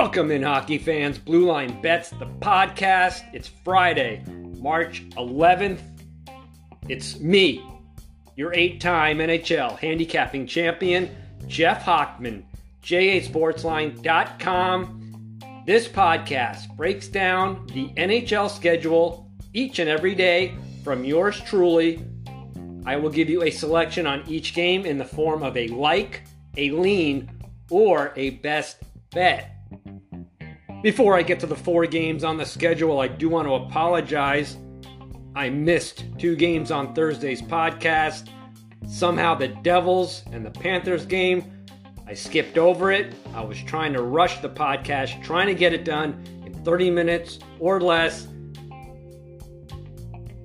Welcome in, hockey fans. Blue Line Bets, the podcast. It's Friday, March 11th. It's me, your eight time NHL handicapping champion, Jeff Hochman, JASportsline.com. This podcast breaks down the NHL schedule each and every day from yours truly. I will give you a selection on each game in the form of a like, a lean, or a best bet. Before I get to the four games on the schedule, I do want to apologize. I missed two games on Thursday's podcast. Somehow the Devils and the Panthers game, I skipped over it. I was trying to rush the podcast, trying to get it done in 30 minutes or less.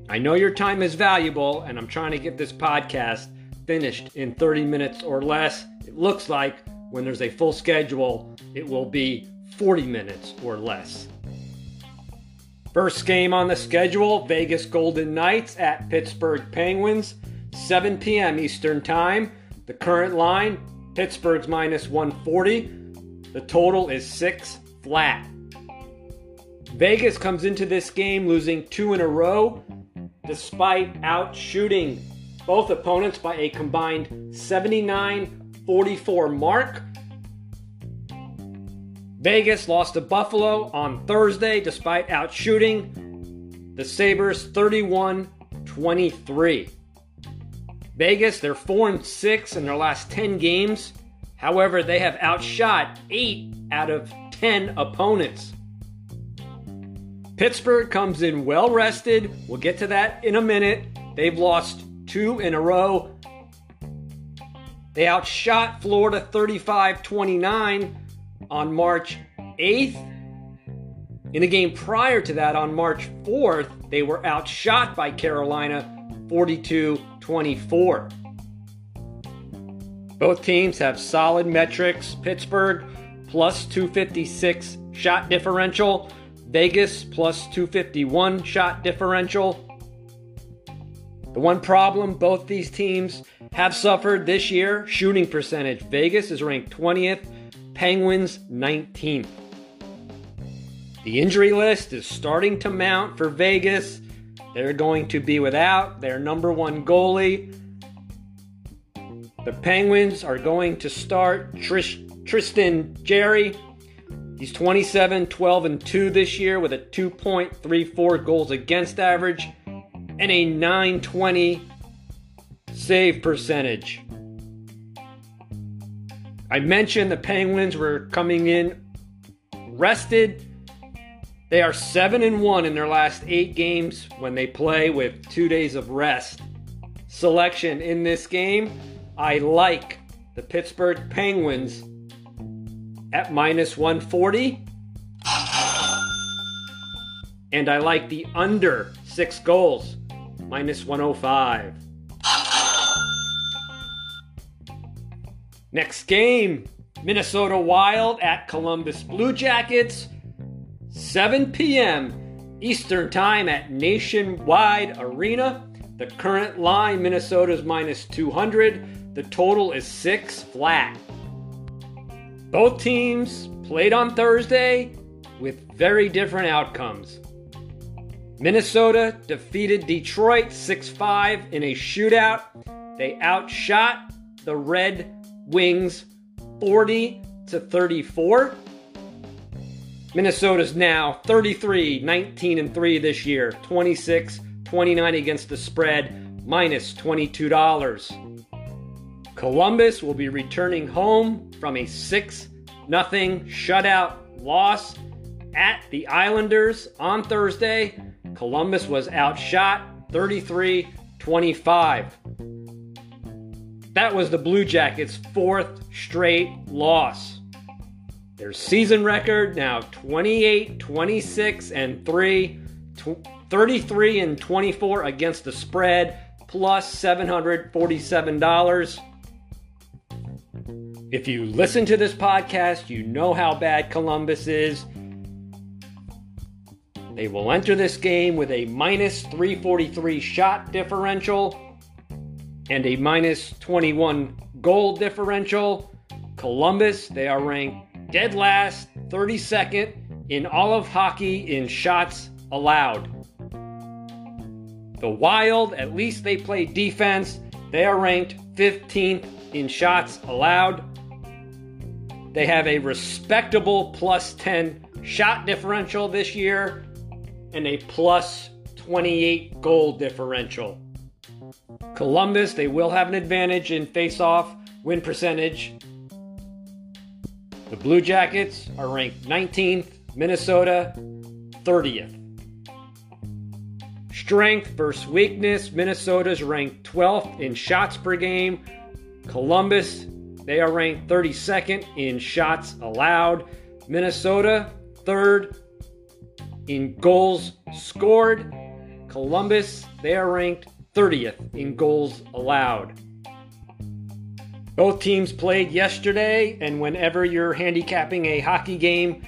I know your time is valuable, and I'm trying to get this podcast finished in 30 minutes or less. It looks like when there's a full schedule, it will be 40 minutes or less. First game on the schedule Vegas Golden Knights at Pittsburgh Penguins, 7 p.m. Eastern Time. The current line Pittsburgh's minus 140. The total is 6 flat. Vegas comes into this game losing two in a row despite out shooting both opponents by a combined 79 44 mark. Vegas lost to Buffalo on Thursday despite outshooting the Sabres 31 23. Vegas, they're 4 and 6 in their last 10 games. However, they have outshot 8 out of 10 opponents. Pittsburgh comes in well rested. We'll get to that in a minute. They've lost two in a row. They outshot Florida 35 29 on March 8th. In a game prior to that, on March 4th, they were outshot by Carolina 42 24. Both teams have solid metrics. Pittsburgh plus 256 shot differential, Vegas plus 251 shot differential. The one problem both these teams have suffered this year shooting percentage. Vegas is ranked 20th Penguins 19th. The injury list is starting to mount for Vegas. They're going to be without their number one goalie. The Penguins are going to start Trish, Tristan Jarry. He's 27, 12, and 2 this year with a 2.34 goals against average and a 920 save percentage. I mentioned the Penguins were coming in rested. They are 7 and 1 in their last 8 games when they play with 2 days of rest. Selection in this game, I like the Pittsburgh Penguins at minus 140. And I like the under 6 goals, minus 105. Next game Minnesota Wild at Columbus Blue Jackets, 7 p.m. Eastern Time at Nationwide Arena. The current line Minnesota's minus 200. The total is 6 flat. Both teams played on Thursday with very different outcomes. Minnesota defeated Detroit 6 5 in a shootout. They outshot the Red Wings 40 to 34. Minnesota's now 33, 19 and 3 this year, 26, 29 against the spread, minus $22. Columbus will be returning home from a 6 0 shutout loss at the Islanders on Thursday. Columbus was outshot 33 25. That was the Blue Jackets' fourth straight loss. Their season record now 28, 26, and 3, 33 and 24 against the spread, plus $747. If you listen to this podcast, you know how bad Columbus is. They will enter this game with a minus 343 shot differential and a minus 21 goal differential. Columbus, they are ranked dead last 32nd in all of hockey in shots allowed. The Wild, at least they play defense. They are ranked 15th in shots allowed. They have a respectable plus 10 shot differential this year and a plus 28 goal differential. Columbus, they will have an advantage in face-off win percentage. The Blue Jackets are ranked 19th, Minnesota 30th. Strength versus weakness, Minnesota's ranked 12th in shots per game. Columbus, they are ranked 32nd in shots allowed. Minnesota, third in goals scored. Columbus, they are ranked 30th in goals allowed. Both teams played yesterday, and whenever you're handicapping a hockey game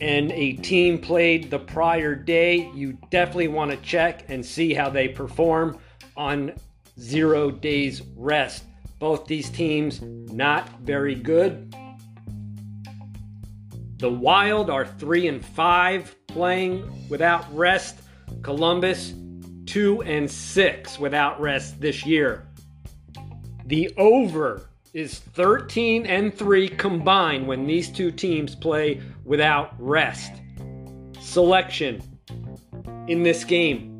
and a team played the prior day, you definitely want to check and see how they perform on zero days rest. Both these teams not very good. The Wild are 3 and 5 playing without rest. Columbus 2 and 6 without rest this year. The over is 13 and 3 combined when these two teams play without rest. Selection in this game.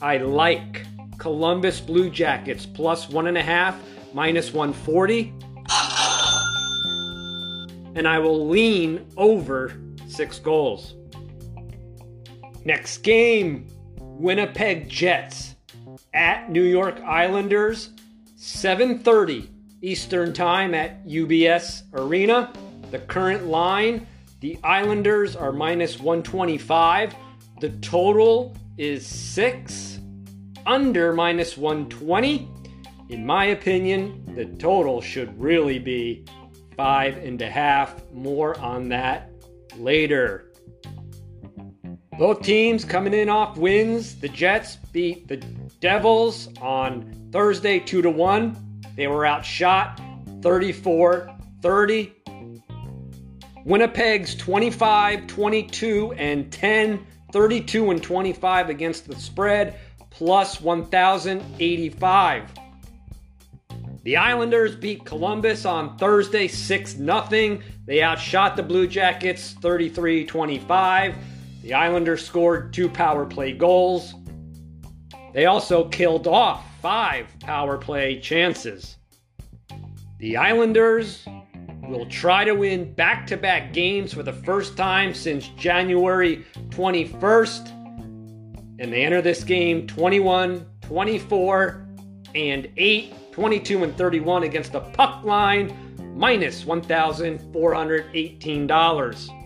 I like Columbus Blue Jackets plus one and a half, minus 140. And I will lean over six goals. Next game Winnipeg Jets at New York Islanders, 730 Eastern Time at UBS Arena. The current line the Islanders are minus 125. The total is six, under minus 120. In my opinion, the total should really be five and a half. More on that later. Both teams coming in off wins. The Jets beat the Devils on Thursday 2 to 1. They were outshot 34 30. Winnipeg's 25, 22, and 10, 32 and 25 against the spread, plus 1,085. The Islanders beat Columbus on Thursday 6 0. They outshot the Blue Jackets 33 25. The Islanders scored two power play goals. They also killed off five power play chances. The Islanders will try to win back to back games for the first time since January 21st. And they enter this game 21, 24, and 8, 22, and 31 against the puck line, minus $1,418.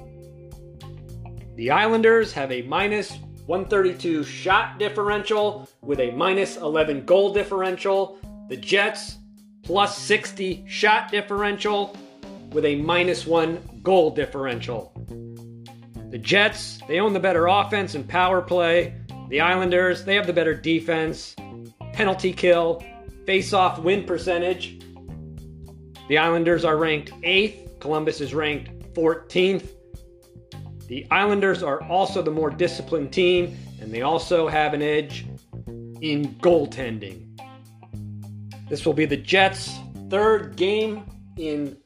The Islanders have a minus 132 shot differential with a minus 11 goal differential. The Jets plus 60 shot differential with a minus one goal differential. The Jets, they own the better offense and power play. The Islanders, they have the better defense, penalty kill, face off win percentage. The Islanders are ranked 8th, Columbus is ranked 14th. The Islanders are also the more disciplined team, and they also have an edge in goaltending. This will be the Jets' third game in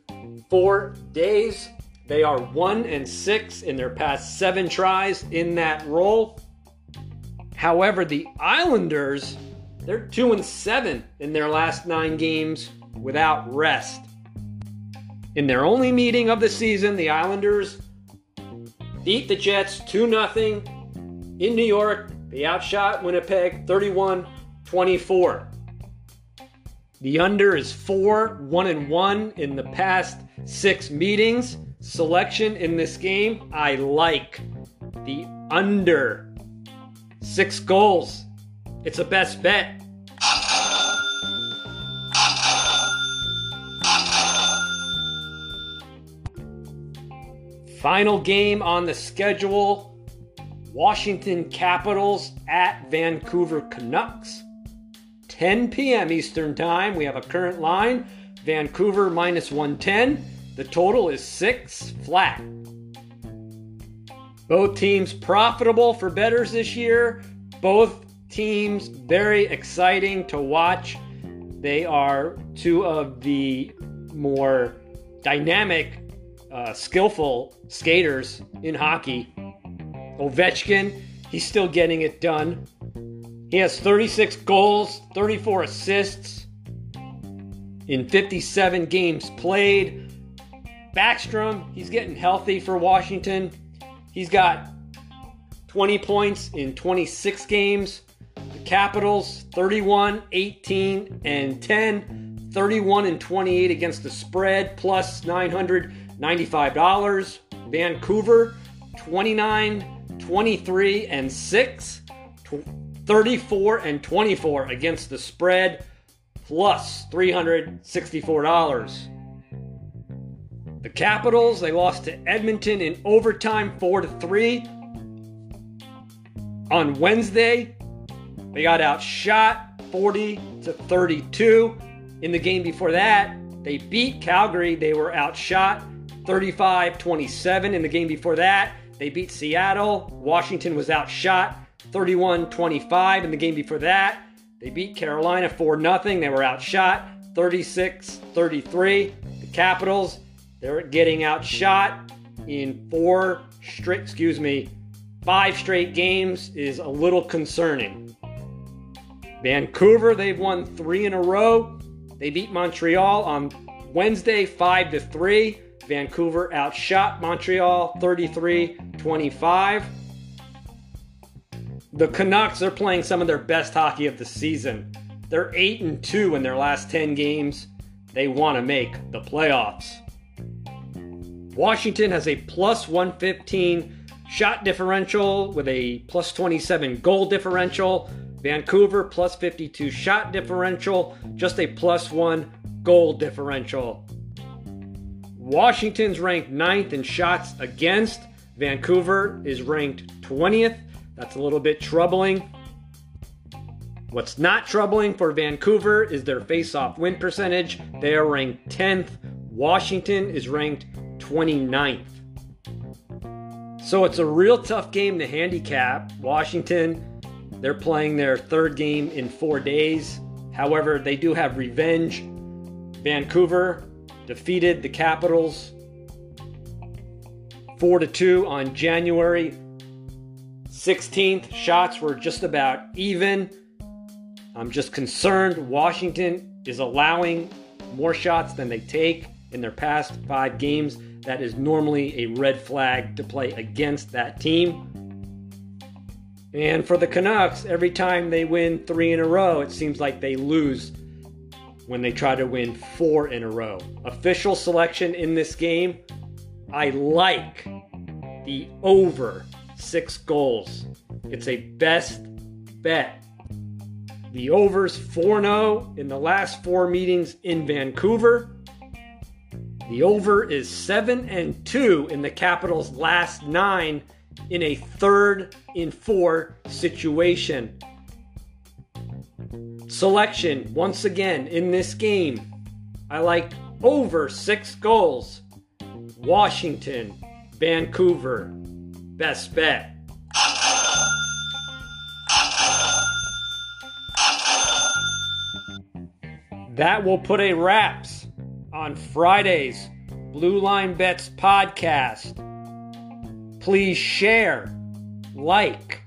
four days. They are one and six in their past seven tries in that role. However, the Islanders, they're two and seven in their last nine games without rest. In their only meeting of the season, the Islanders beat the Jets 2 0 in New York. They outshot Winnipeg 31 24. The under is 4 1 and 1 in the past six meetings. Selection in this game, I like the under. Six goals. It's a best bet. Final game on the schedule Washington Capitals at Vancouver Canucks. 10 p.m. Eastern Time. We have a current line Vancouver minus 110. The total is six flat. Both teams profitable for bettors this year. Both teams very exciting to watch. They are two of the more dynamic, uh, skillful skaters in hockey. Ovechkin, he's still getting it done. He has 36 goals, 34 assists in 57 games played. Backstrom, he's getting healthy for Washington. He's got 20 points in 26 games. The Capitals, 31, 18, and 10. 31 and 28 against the spread, plus $995. Vancouver, 29, 23, and 6. 34 and 24 against the spread, plus $364. The Capitals, they lost to Edmonton in overtime 4 to 3. On Wednesday, they got outshot 40 to 32. In the game before that, they beat Calgary. They were outshot 35 27. In the game before that, they beat Seattle. Washington was outshot 31 25 in the game before that. They beat Carolina 4 0. They were outshot 36 33. The Capitals, they're getting outshot in four straight, excuse me, five straight games is a little concerning. Vancouver, they've won three in a row. They beat Montreal on Wednesday 5 to 3. Vancouver outshot Montreal 33 25. The Canucks are playing some of their best hockey of the season. They're 8 and 2 in their last 10 games. They want to make the playoffs. Washington has a plus 115 shot differential with a plus 27 goal differential. Vancouver plus 52 shot differential, just a plus 1 goal differential. Washington's ranked ninth in shots against. Vancouver is ranked 20th. That's a little bit troubling. What's not troubling for Vancouver is their face-off win percentage. They are ranked 10th. Washington is ranked 29th. So it's a real tough game to handicap. Washington, they're playing their third game in four days. However, they do have revenge. Vancouver defeated the Capitals 4 to 2 on January 16th, shots were just about even. I'm just concerned Washington is allowing more shots than they take in their past five games. That is normally a red flag to play against that team. And for the Canucks, every time they win three in a row, it seems like they lose when they try to win four in a row. Official selection in this game I like the over six goals. It's a best bet. The overs 4 0 in the last four meetings in Vancouver. The over is 7 and 2 in the Capitals' last nine in a third in four situation. Selection, once again, in this game, I like over six goals. Washington, Vancouver, Best bet. That will put a wraps on Friday's Blue Line Bets podcast. Please share, like,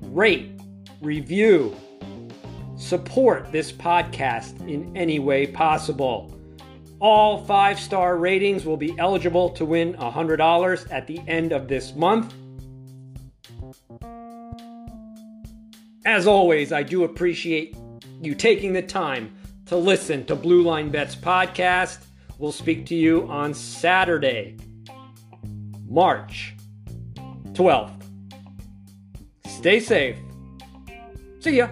rate, review, support this podcast in any way possible. All five star ratings will be eligible to win $100 at the end of this month. As always, I do appreciate you taking the time to listen to Blue Line Bets podcast. We'll speak to you on Saturday, March 12th. Stay safe. See ya.